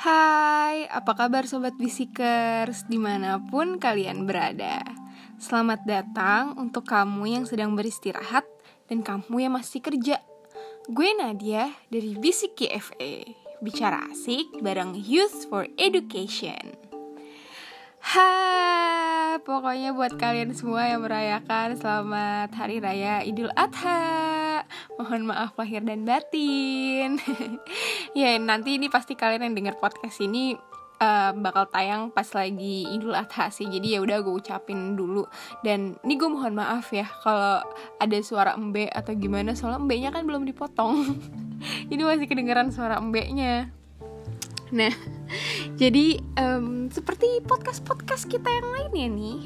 Hai, apa kabar Sobat Bisikers? Di mana pun kalian berada. Selamat datang untuk kamu yang sedang beristirahat dan kamu yang masih kerja. Gue Nadia dari Bisik KFE Bicara asik bareng Youth for Education. Ha, pokoknya buat kalian semua yang merayakan selamat hari raya Idul Adha. Mohon maaf lahir dan batin. ya nanti ini pasti kalian yang dengar podcast ini uh, bakal tayang pas lagi Idul Adha sih. Jadi ya udah gue ucapin dulu. Dan ini gue mohon maaf ya kalau ada suara embe atau gimana soalnya embeknya kan belum dipotong. Jadi masih kedengeran suara embeknya. Nah, jadi um, seperti podcast-podcast kita yang lainnya nih,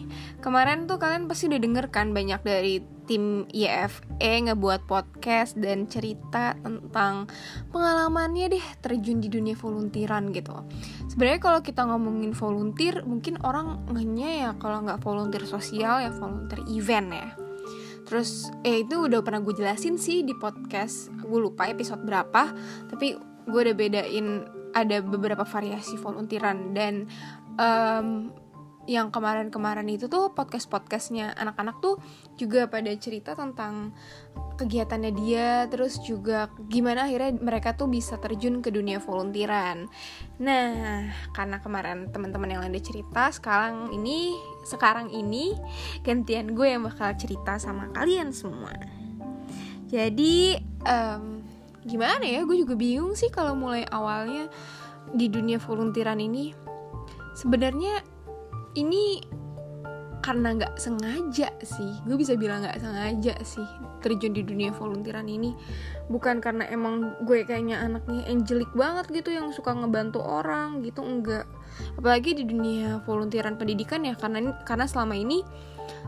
kemarin tuh kalian pasti udah denger kan banyak dari tim YFE ngebuat podcast dan cerita tentang pengalamannya deh terjun di dunia volunteeran gitu. Sebenarnya kalau kita ngomongin volunteer, mungkin orang ngehnya ya kalau nggak volunteer sosial ya volunteer event ya. Terus eh itu udah pernah gue jelasin sih di podcast, gue lupa episode berapa, tapi gue udah bedain ada beberapa variasi volunteeran dan um, yang kemarin-kemarin itu tuh podcast-podcastnya anak-anak tuh juga pada cerita tentang kegiatannya dia terus juga gimana akhirnya mereka tuh bisa terjun ke dunia volunteeran nah karena kemarin teman-teman yang lain cerita sekarang ini sekarang ini gantian gue yang bakal cerita sama kalian semua. Jadi um, gimana ya gue juga bingung sih kalau mulai awalnya di dunia volunteeran ini. Sebenarnya ini karena nggak sengaja sih gue bisa bilang nggak sengaja sih terjun di dunia volunteeran ini. Bukan karena emang gue kayaknya anaknya angelic banget gitu yang suka ngebantu orang gitu enggak. Apalagi di dunia volunteeran pendidikan ya karena karena selama ini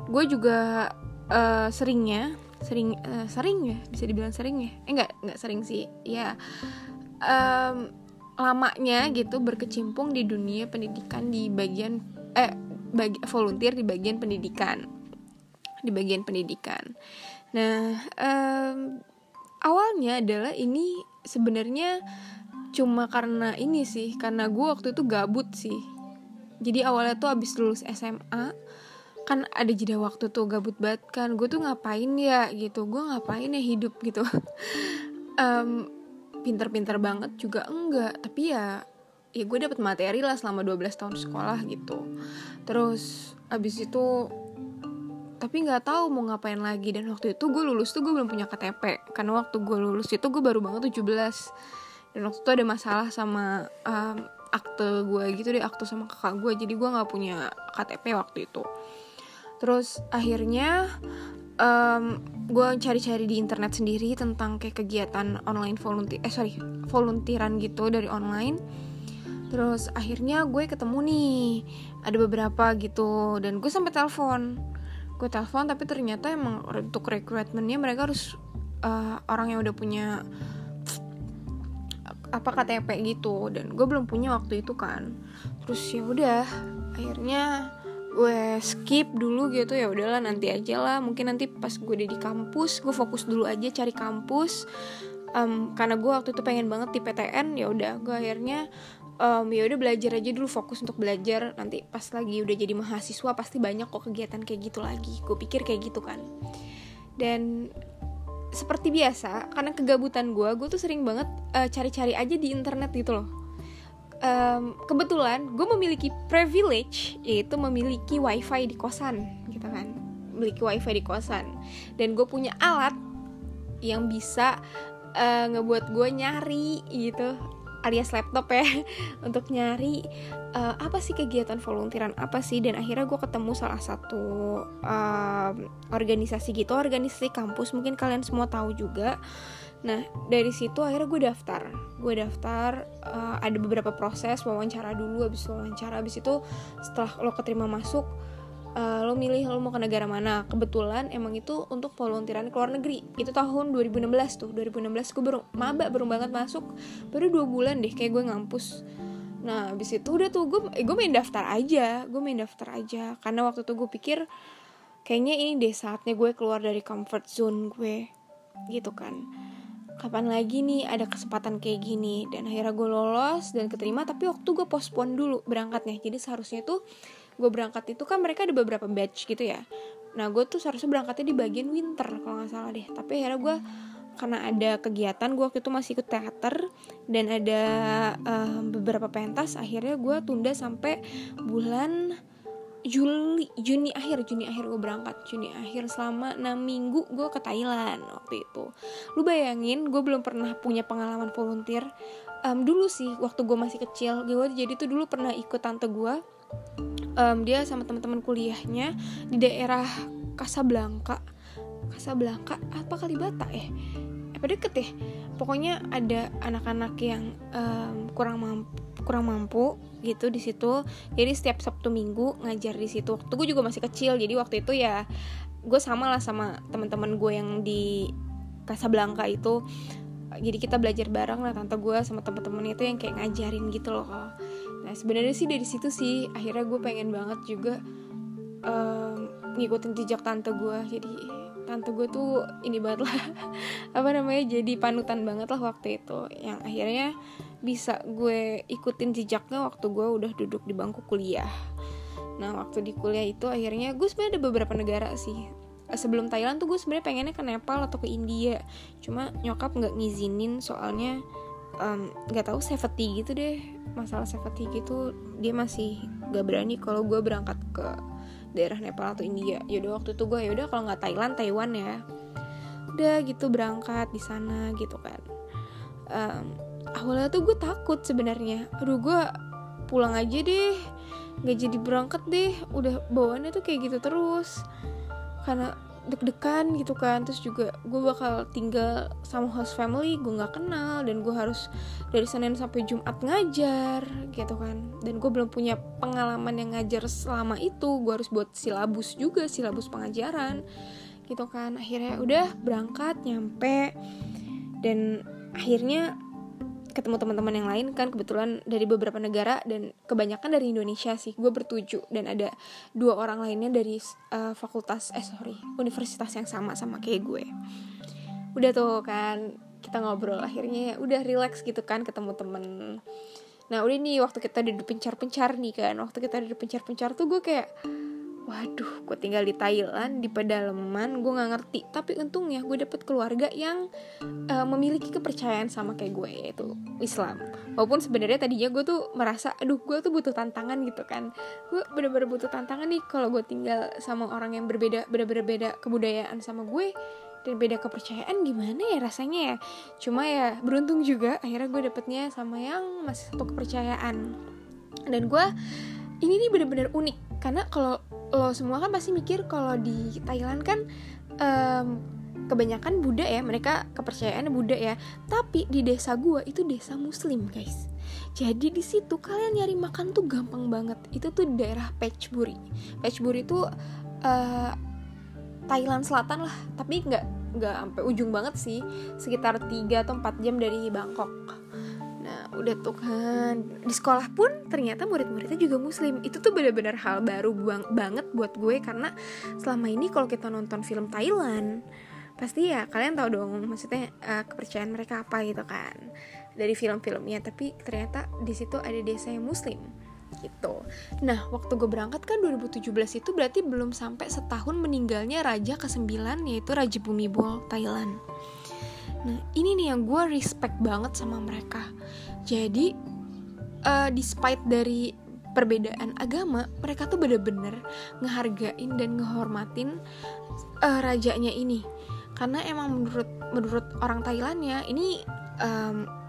gue juga uh, seringnya sering uh, sering ya bisa dibilang sering ya. Eh nggak nggak sering sih ya. Um, lamanya gitu berkecimpung di dunia pendidikan di bagian eh bagi volunteer di bagian pendidikan di bagian pendidikan. Nah um, awalnya adalah ini sebenarnya cuma karena ini sih karena gue waktu itu gabut sih. Jadi awalnya tuh abis lulus SMA kan ada jeda waktu tuh gabut banget kan gue tuh ngapain ya gitu gue ngapain ya hidup gitu. Um, pinter-pinter banget juga enggak tapi ya ya gue dapet materi lah selama 12 tahun sekolah gitu. Terus abis itu tapi nggak tahu mau ngapain lagi dan waktu itu gue lulus tuh gue belum punya KTP karena waktu gue lulus itu gue baru banget 17 dan waktu itu ada masalah sama um, akte gue gitu deh akte sama kakak gue jadi gue nggak punya KTP waktu itu terus akhirnya um, gue cari-cari di internet sendiri tentang kayak kegiatan online volunteer eh sorry volunteeran gitu dari online. Terus akhirnya gue ketemu nih ada beberapa gitu dan gue sampai telepon. Gue telepon tapi ternyata emang untuk rekrutmennya mereka harus uh, orang yang udah punya apa KTP gitu. Dan gue belum punya waktu itu kan. Terus ya udah akhirnya gue skip dulu gitu ya udahlah nanti aja lah. Mungkin nanti pas gue udah di kampus gue fokus dulu aja cari kampus. Um, karena gue waktu itu pengen banget di PTN ya udah gue akhirnya um, ya udah belajar aja dulu fokus untuk belajar. Nanti pas lagi udah jadi mahasiswa pasti banyak kok kegiatan kayak gitu lagi. Gue pikir kayak gitu kan. Dan seperti biasa karena kegabutan gue gue tuh sering banget uh, cari-cari aja di internet gitu loh um, kebetulan gue memiliki privilege yaitu memiliki wifi di kosan gitu kan. Memiliki wifi di kosan. Dan gue punya alat yang bisa uh, ngebuat gue nyari gitu. Alias laptop ya untuk nyari uh, apa sih kegiatan volunteeran apa sih? Dan akhirnya gue ketemu salah satu uh, organisasi gitu organisasi kampus. Mungkin kalian semua tahu juga Nah dari situ akhirnya gue daftar. Gue daftar uh, ada beberapa proses wawancara dulu Habis wawancara. Habis itu setelah lo keterima masuk uh, Lo milih lo mau ke negara mana. Kebetulan emang itu untuk volunteeran ke luar negeri. Itu tahun 2016 tuh. 2016 gue baru maba baru banget masuk. Baru dua bulan deh kayak gue ngampus. Nah habis itu udah tuh gue eh, gue main daftar aja. Gue main daftar aja. Karena waktu itu gue pikir Kayaknya ini deh saatnya gue keluar dari comfort zone gue. Gitu kan kapan lagi nih ada kesempatan kayak gini? Dan akhirnya gue lolos dan keterima tapi waktu gue postpone dulu berangkatnya. Jadi seharusnya tuh gue berangkat itu kan mereka ada beberapa batch gitu ya. Nah gue tuh seharusnya berangkatnya di bagian winter kalau nggak salah deh. Tapi akhirnya gue karena ada kegiatan gue waktu itu masih ikut teater dan ada uh, beberapa pentas akhirnya gue tunda sampai bulan Juli Juni akhir Juni akhir gue berangkat. Juni akhir selama 6 minggu gue ke Thailand waktu itu. Lu bayangin gue belum pernah punya pengalaman volunteer. Um, dulu sih waktu gue masih kecil gue jadi tuh dulu pernah ikut tante gue um, dia sama teman-teman kuliahnya di daerah Casablanca. Casablanca apa Kalibata ya apa deket ya pokoknya ada anak-anak yang um, kurang mampu kurang mampu gitu di situ. Jadi setiap sabtu minggu ngajar di situ. Waktu gue juga masih kecil. Jadi waktu itu ya gue sama lah sama teman-teman gue yang di Casablanca itu. Jadi kita belajar bareng lah tante gue sama teman-teman itu yang kayak ngajarin gitu loh nah sebenarnya sih dari situ sih akhirnya gue pengen banget juga um, ngikutin jejak tante gue jadi tante gue tuh ini banget lah. Apa namanya jadi panutan banget lah waktu itu. Yang akhirnya bisa gue ikutin jejaknya waktu gue udah duduk di bangku kuliah. Nah waktu di kuliah itu akhirnya gue sebenarnya ada beberapa negara sih. Sebelum Thailand tuh gue sebenarnya pengennya ke Nepal atau ke India. Cuma nyokap nggak ngizinin soalnya nggak um, tahu safety gitu deh. Masalah safety gitu dia masih gak berani kalau gue berangkat ke daerah Nepal atau India. Yaudah waktu itu gue yaudah kalau nggak Thailand Taiwan ya. Udah gitu berangkat di sana gitu kan. Um, awalnya tuh gue takut sebenarnya. Aduh gue pulang aja deh. Nggak jadi berangkat deh. Udah bawaannya tuh kayak gitu terus. Karena deg-degan gitu kan. Terus juga gue bakal tinggal sama host family gue nggak kenal dan gue harus dari senin sampai jumat ngajar gitu kan. Dan gue belum punya pengalaman yang ngajar selama itu. Gue harus buat silabus juga silabus pengajaran gitu kan. Akhirnya udah berangkat nyampe dan akhirnya ketemu teman-teman yang lain kan kebetulan dari beberapa negara dan kebanyakan dari Indonesia sih. Gue bertuju dan ada dua orang lainnya dari uh, fakultas eh sorry universitas yang sama sama kayak gue. Udah tuh kan kita ngobrol akhirnya udah relax gitu kan ketemu temen. Nah udah nih waktu kita duduk pencar-pencar nih kan waktu kita duduk pencar-pencar tuh gue kayak waduh gue tinggal di Thailand di pedalaman gue nggak ngerti. Tapi untungnya gue dapet keluarga yang uh, memiliki kepercayaan sama kayak gue yaitu Islam. Walaupun sebenarnya tadinya gue tuh merasa aduh gue tuh butuh tantangan gitu kan. Gue bener-bener butuh tantangan nih kalau gue tinggal sama orang yang berbeda bener-bener beda kebudayaan sama gue dan beda kepercayaan gimana ya rasanya ya? Cuma ya beruntung juga akhirnya gue dapetnya sama yang masih satu kepercayaan. Dan gue ini nih bener-bener unik. Karena kalau lo semua kan pasti mikir kalau di Thailand kan um, kebanyakan Buddha ya mereka kepercayaan Buddha ya. Tapi di desa gua itu desa Muslim guys. Jadi di situ kalian nyari makan tuh gampang banget. Itu tuh daerah Pechburi. Pechburi itu uh, Thailand Selatan lah. Tapi nggak nggak sampai ujung banget sih. Sekitar 3 atau 4 jam dari Bangkok Nah udah tuh kan Di sekolah pun ternyata murid-muridnya juga muslim Itu tuh bener-bener hal baru bang banget buat gue Karena selama ini kalau kita nonton film Thailand Pasti ya kalian tahu dong Maksudnya uh, kepercayaan mereka apa gitu kan Dari film-filmnya Tapi ternyata di situ ada desa yang muslim gitu. Nah, waktu gue berangkat kan 2017 itu berarti belum sampai setahun meninggalnya raja ke-9 yaitu Raja Bumibol Thailand. Nah ini nih yang gue respect banget sama mereka. Jadi uh, despite dari perbedaan agama, mereka tuh bener-bener ngehargain dan ngehormatin uh, rajanya ini. Karena emang menurut menurut orang Thailand ya ini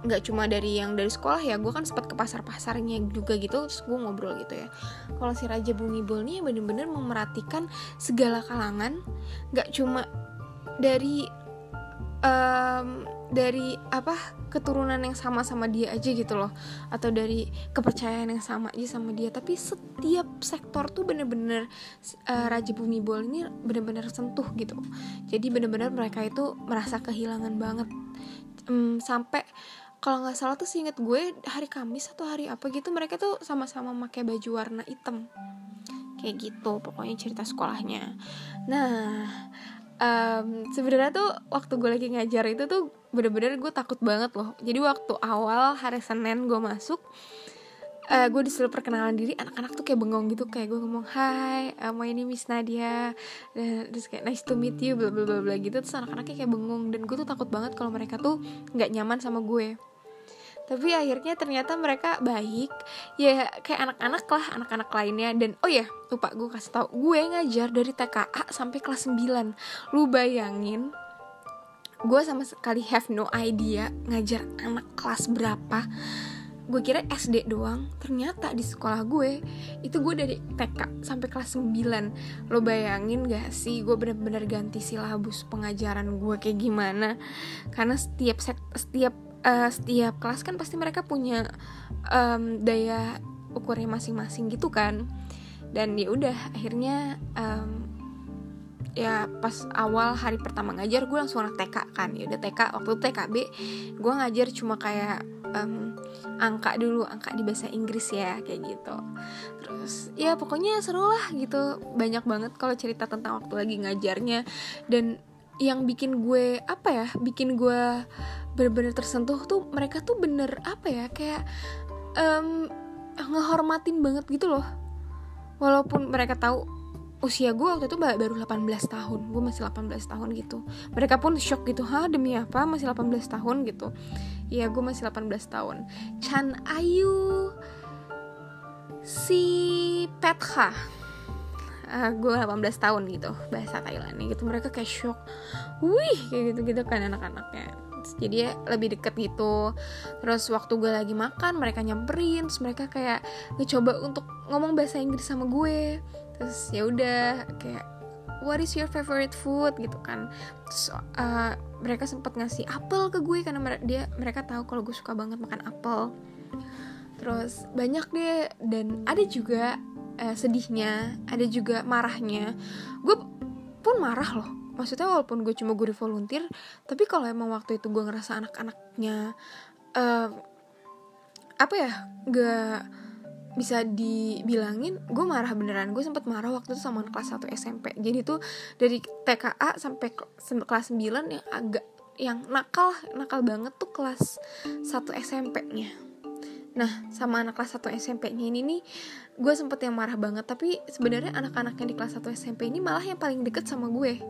nggak um, cuma dari yang dari sekolah ya gue kan sempat ke pasar pasarnya juga gitu terus gue ngobrol gitu ya kalau si raja Bungibol ini bener-bener memerhatikan segala kalangan nggak cuma dari um, dari apa keturunan yang sama sama dia aja gitu loh. Atau dari kepercayaan yang sama aja sama dia. Tapi setiap sektor tuh bener-bener uh, Raja Bumi Bol ini bener-bener sentuh gitu. Jadi bener-bener mereka itu merasa kehilangan banget. Um, sampai kalau nggak salah tuh seinget gue hari Kamis atau hari apa gitu mereka tuh sama-sama pakai baju warna hitam. Kayak gitu pokoknya cerita sekolahnya. Nah um, sebenarnya tuh waktu gue lagi ngajar itu tuh bener-bener gue takut banget loh. Jadi waktu awal hari senin gue masuk uh, gue disuruh perkenalan diri anak-anak tuh kayak bengong gitu. Kayak gue ngomong hai uh, my name is Nadia. Dan terus kayak nice to meet you bla bla bla bla gitu. Terus anak-anaknya kayak bengong. Dan gue tuh takut banget kalau mereka tuh nggak nyaman sama gue tapi akhirnya ternyata mereka baik. Ya kayak anak-anak lah anak-anak lainnya. Dan oh ya lupa gue kasih tau. Gue ngajar dari TKA sampai kelas 9 lu bayangin gue sama sekali have no idea ngajar anak kelas berapa. Gue kira SD doang. Ternyata di sekolah gue itu gue dari TK sampai kelas 9 lo bayangin gak sih gue bener-bener ganti silabus pengajaran gue kayak gimana? Karena setiap set, setiap uh, setiap kelas kan pasti mereka punya um, daya ukurnya masing-masing gitu kan. Dan ya udah akhirnya um, ya pas awal hari pertama ngajar gue langsung anak TK kan. Ya udah TK waktu itu TKB gue ngajar cuma kayak um, angka dulu angka di bahasa Inggris ya kayak gitu. Terus ya pokoknya seru lah gitu. Banyak banget kalau cerita tentang waktu lagi ngajarnya. Dan yang bikin gue apa ya bikin gue bener-bener tersentuh tuh mereka tuh bener apa ya kayak um, ngehormatin banget gitu loh. Walaupun mereka tahu usia gue waktu itu baru 18 tahun gue masih 18 tahun gitu. Mereka pun shock gitu ha demi apa? Masih 18 tahun? gitu. Ya gue masih 18 tahun. Chan Ayu si Petha uh, gue 18 tahun gitu bahasa Thailand gitu. Mereka kayak shock. Wih kayak gitu gitu kan anak-anaknya jadi ya lebih deket gitu. Terus waktu gue lagi makan mereka nyamperin terus mereka kayak ngecoba untuk ngomong bahasa Inggris sama gue. Terus ya udah kayak what is your favorite food? gitu kan. Terus uh, mereka sempat ngasih apel ke gue karena dia mereka tahu kalau gue suka banget makan apel. Terus banyak deh dan ada juga uh, sedihnya ada juga marahnya. Gue pun marah loh maksudnya walaupun gue cuma guru volunteer tapi kalau emang waktu itu gue ngerasa anak-anaknya uh, apa ya gak bisa dibilangin gue marah beneran. Gue sempet marah waktu itu sama kelas 1 SMP jadi tuh dari TKA sampai kelas 9 yang agak yang nakal nakal banget tuh kelas 1 SMP-nya nah sama anak kelas 1 SMP-nya ini nih gue sempet yang marah banget. Tapi sebenarnya anak-anak yang di kelas 1 SMP ini malah yang paling deket sama gue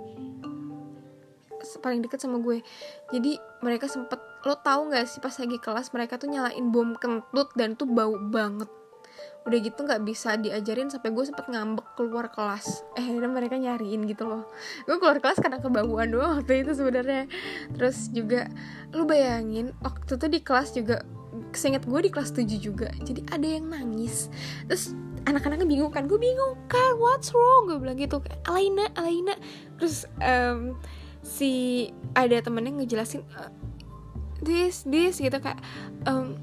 paling deket sama gue. Jadi mereka sempet lo tahu nggak sih pas lagi kelas mereka tuh nyalain bom kentut dan tuh bau banget. Udah gitu nggak bisa diajarin sampai gue sempet ngambek keluar kelas. Eh dan mereka nyariin gitu loh. Gue keluar kelas karena kebauan doang waktu itu sebenarnya. Terus juga lu bayangin waktu itu di kelas juga seingat gue di kelas 7 juga jadi ada yang nangis. Terus anak-anaknya bingung kan gue bingung kan what's wrong? Gue bilang gitu Alaina Alaina. Terus um, si ada temennya ngejelasin uh, this this gitu kayak um,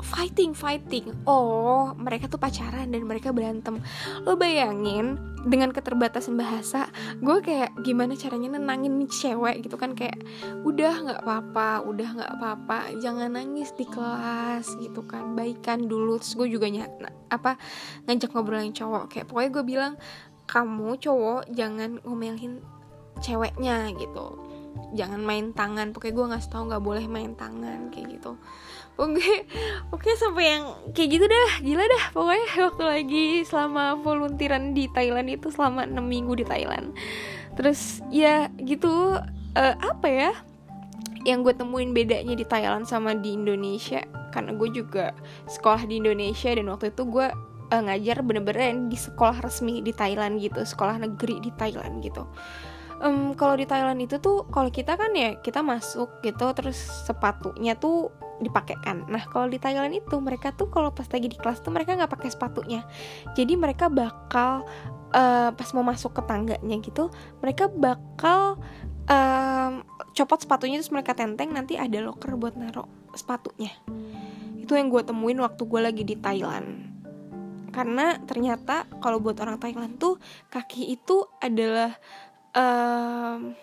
fighting fighting. Oh mereka tuh pacaran dan mereka berantem. Lo bayangin dengan keterbatasan bahasa gue kayak gimana caranya nenangin nih cewek gitu kan kayak udah nggak apa-apa udah nggak apa-apa jangan nangis di kelas gitu kan. Baikan dulu terus gue juga nyat apa ngajak ngobrol yang cowok. Kayak pokoknya gue bilang kamu cowok jangan ngomelin ceweknya gitu. Jangan main tangan pokoknya gue nggak tahu nggak boleh main tangan kayak gitu. Oke oke sampai yang kayak gitu dah gila dah pokoknya. Waktu lagi selama volunteeran di Thailand itu selama 6 minggu di Thailand. Terus ya gitu uh, apa ya yang gue temuin bedanya di Thailand sama di Indonesia. Karena gue juga sekolah di Indonesia dan waktu itu gue uh, ngajar bener-bener di sekolah resmi di Thailand gitu sekolah negeri di Thailand gitu um, kalau di Thailand itu tuh kalau kita kan ya kita masuk gitu terus sepatunya tuh dipakai kan. Nah kalau di Thailand itu mereka tuh kalau pas lagi di kelas tuh mereka nggak pakai sepatunya. Jadi mereka bakal uh, pas mau masuk ke tangganya gitu mereka bakal um, copot sepatunya terus mereka tenteng nanti ada locker buat naruh sepatunya. Itu yang gue temuin waktu gue lagi di Thailand. Karena ternyata kalau buat orang Thailand tuh kaki itu adalah um,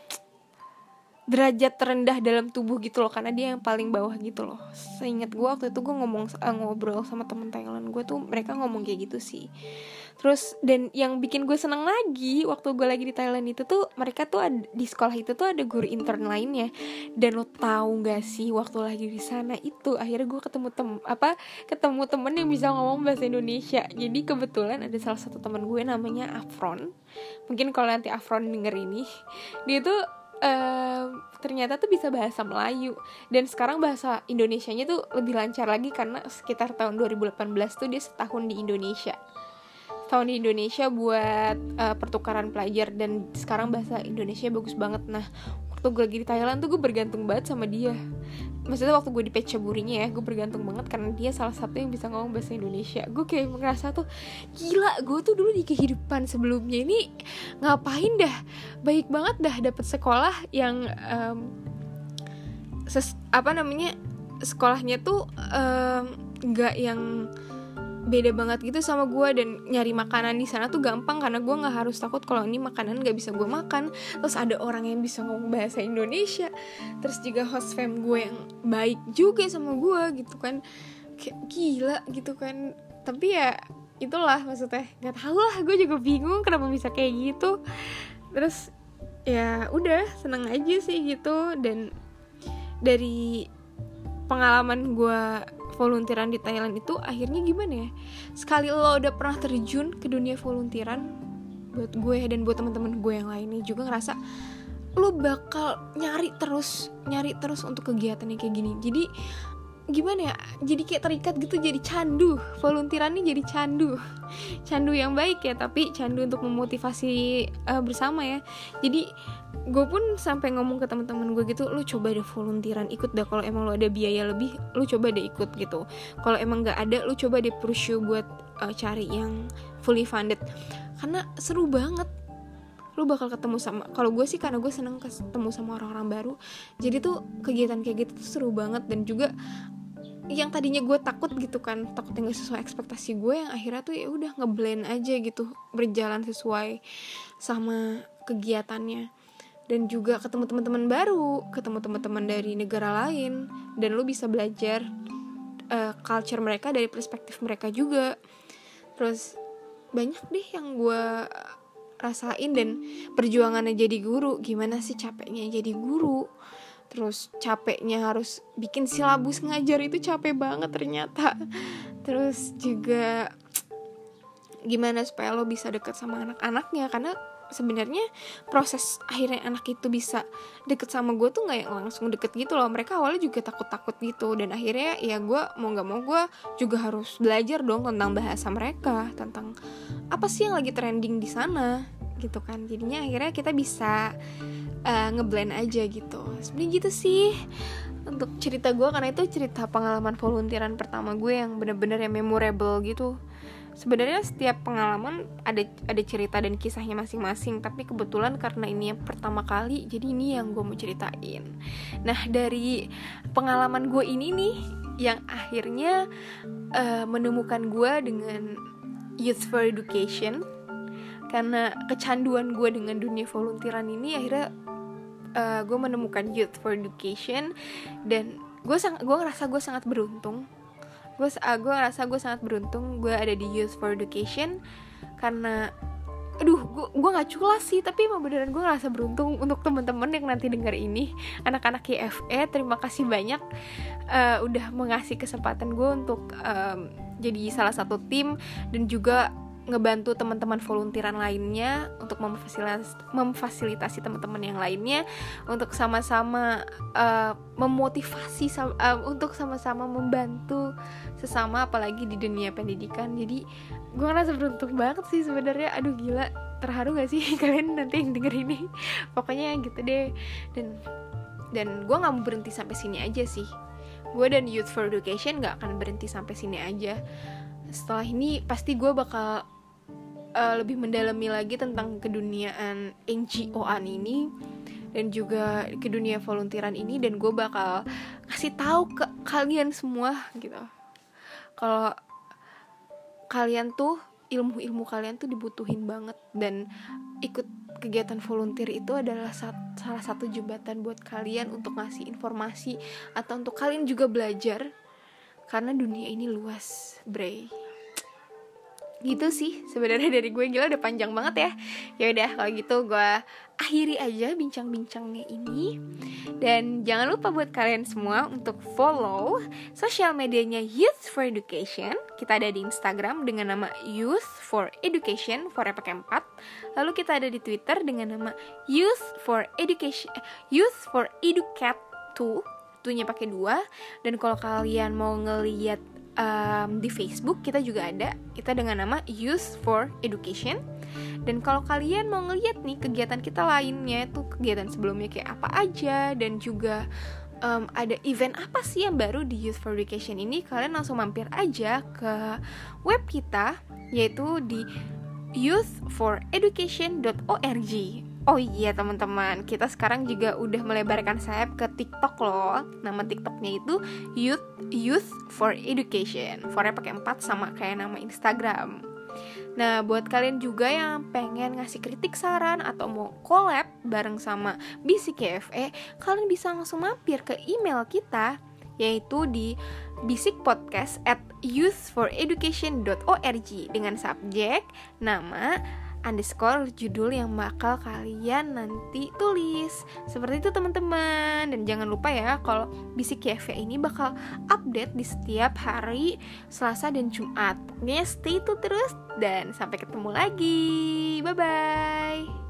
derajat terendah dalam tubuh gitu loh karena dia yang paling bawah gitu loh. Seingat gue waktu itu gue ngomong uh, ngobrol sama temen Thailand gue tuh mereka ngomong kayak gitu sih terus dan yang bikin gue seneng lagi waktu gue lagi di Thailand itu tuh mereka tuh ada, di sekolah itu tuh ada guru intern lainnya. Dan lo tahu gak sih waktu lagi di sana itu akhirnya gue ketemu tem apa ketemu temen yang bisa ngomong bahasa Indonesia. Jadi kebetulan ada salah satu temen gue namanya Afron. Mungkin kalau nanti Afron denger ini dia tuh uh, ternyata tuh bisa bahasa Melayu. Dan sekarang bahasa Indonesianya tuh lebih lancar lagi karena sekitar tahun 2018 tuh dia setahun di Indonesia tahun di Indonesia buat uh, pertukaran pelajar. Dan sekarang bahasa Indonesia bagus banget. Nah waktu gue lagi di Thailand tuh gue bergantung banget sama dia. Maksudnya waktu gue di Pecaburinya ya gue bergantung banget karena dia salah satu yang bisa ngomong bahasa Indonesia. Gue kayak merasa tuh gila gue tuh dulu di kehidupan sebelumnya ini ngapain dah? Baik banget dah dapet sekolah yang um, ses apa namanya sekolahnya tuh um, yang beda banget gitu sama gue dan nyari makanan di sana tuh gampang karena gue nggak harus takut kalau ini makanan nggak bisa gue makan. Terus ada orang yang bisa ngomong bahasa Indonesia. Terus juga host fam gue yang baik juga sama gue gitu kan. Kayak gila gitu kan. Tapi ya itulah maksudnya. Nggak tahu lah gue juga bingung kenapa bisa kayak gitu. Terus ya udah seneng aja sih gitu. Dan dari pengalaman gue volunteeran di Thailand itu akhirnya gimana ya? Sekali lo udah pernah terjun ke dunia volunteeran buat gue dan buat teman-teman gue yang lainnya juga ngerasa lo bakal nyari terus nyari terus untuk kegiatan yang kayak gini. Jadi gimana ya jadi kayak terikat gitu jadi candu. Volunteeran ini jadi candu. Candu yang baik ya tapi candu untuk memotivasi uh, bersama ya. Jadi gue pun sampai ngomong ke teman-teman gue gitu lu coba deh volunteeran ikut dah kalau emang lu ada biaya lebih lu coba deh ikut gitu. Kalau emang nggak ada lu coba deh pursue buat uh, cari yang fully funded. Karena seru banget. Lu bakal ketemu sama kalau gue sih karena gue seneng ketemu sama orang-orang baru. Jadi tuh kegiatan kayak gitu tuh seru banget dan juga yang tadinya gue takut gitu kan takut nggak sesuai ekspektasi gue yang akhirnya tuh ya udah ngeblend aja gitu berjalan sesuai sama kegiatannya. Dan juga ketemu teman-teman baru ketemu teman-teman dari negara lain dan lu bisa belajar uh, culture mereka dari perspektif mereka juga. Terus banyak deh yang gue rasain dan perjuangannya jadi guru. Gimana sih capeknya jadi guru terus capeknya harus bikin silabus ngajar itu capek banget ternyata. Terus juga gimana supaya lo bisa deket sama anak-anaknya? Karena sebenarnya proses akhirnya anak itu bisa deket sama gue tuh nggak yang langsung deket gitu loh. Mereka awalnya juga takut-takut gitu. Dan akhirnya ya gue mau nggak mau gue juga harus belajar dong tentang bahasa mereka. Tentang apa sih yang lagi trending di sana gitu kan. Jadinya akhirnya kita bisa uh, ngeblend aja gitu. Sebenarnya gitu sih. Untuk cerita gue karena itu cerita pengalaman volunteeran pertama gue yang bener-bener yang memorable gitu. Sebenarnya setiap pengalaman ada ada cerita dan kisahnya masing-masing tapi kebetulan karena ini yang pertama kali jadi ini yang gue mau ceritain. Nah dari pengalaman gue ini nih yang akhirnya uh, menemukan gue dengan Youth for Education karena kecanduan gue dengan dunia volunteeran ini akhirnya uh, gue menemukan Youth for Education dan gue sang gue ngerasa gue sangat beruntung. Gue uh, gue ngerasa gue sangat beruntung gue ada di Youth for Education karena aduh gue gue nggak culas sih tapi emang beneran gue ngerasa beruntung untuk teman-teman yang nanti dengar ini. Anak-anak YFE terima kasih banyak uh, udah mengasih kesempatan gue untuk um, jadi salah satu tim dan juga ngebantu teman-teman volunteeran lainnya untuk memfasilitasi, memfasilitasi teman-teman yang lainnya untuk sama-sama uh, memotivasi uh, untuk sama-sama membantu sesama apalagi di dunia pendidikan. Jadi gue ngerasa beruntung banget sih sebenarnya. Aduh gila. Terharu gak sih kalian nanti yang denger ini? Pokoknya gitu deh. Dan dan gue nggak mau berhenti sampai sini aja sih. Gue dan Youth for Education gak akan berhenti sampai sini aja. Setelah ini pasti gue bakal uh, lebih mendalami lagi tentang keduniaan NGO-an ini dan juga ke dunia volunteeran ini dan gue bakal kasih tahu ke kalian semua gitu kalau kalian tuh ilmu-ilmu kalian tuh dibutuhin banget dan ikut kegiatan volunteer itu adalah salah satu jembatan buat kalian untuk ngasih informasi atau untuk kalian juga belajar karena dunia ini luas, Bray. Gitu sih sebenarnya dari gue. Gila udah panjang banget ya. Ya udah kalau gitu gue akhiri aja bincang-bincangnya ini. Dan jangan lupa buat kalian semua untuk follow sosial medianya Youth for Education. Kita ada di Instagram dengan nama Youth for Education for pakai 4 lalu kita ada di Twitter dengan nama Youth for Education eh, Youth for Educate 2 tuhnya pakai dua. Dan kalau kalian mau ngeliat um, di Facebook kita juga ada. Kita dengan nama Youth for Education. Dan kalau kalian mau ngeliat nih kegiatan kita lainnya itu kegiatan sebelumnya kayak apa aja dan juga um, ada event apa sih yang baru di Youth for Education ini kalian langsung mampir aja ke web kita yaitu di youthforeducation.org Oh iya teman-teman, kita sekarang juga udah melebarkan sayap ke TikTok loh. Nama TikToknya itu Youth Youth for Education. For pakai 4 sama kayak nama Instagram. Nah, buat kalian juga yang pengen ngasih kritik saran atau mau collab bareng sama BCKFE, kalian bisa langsung mampir ke email kita yaitu di bisikpodcast at youthforeducation.org dengan subjek, nama, underscore judul yang bakal kalian nanti tulis. Seperti itu teman-teman. Dan jangan lupa ya kalau bisik KFV ini bakal update di setiap hari Selasa dan Jumat. Pokoknya stay itu terus dan sampai ketemu lagi. Bye bye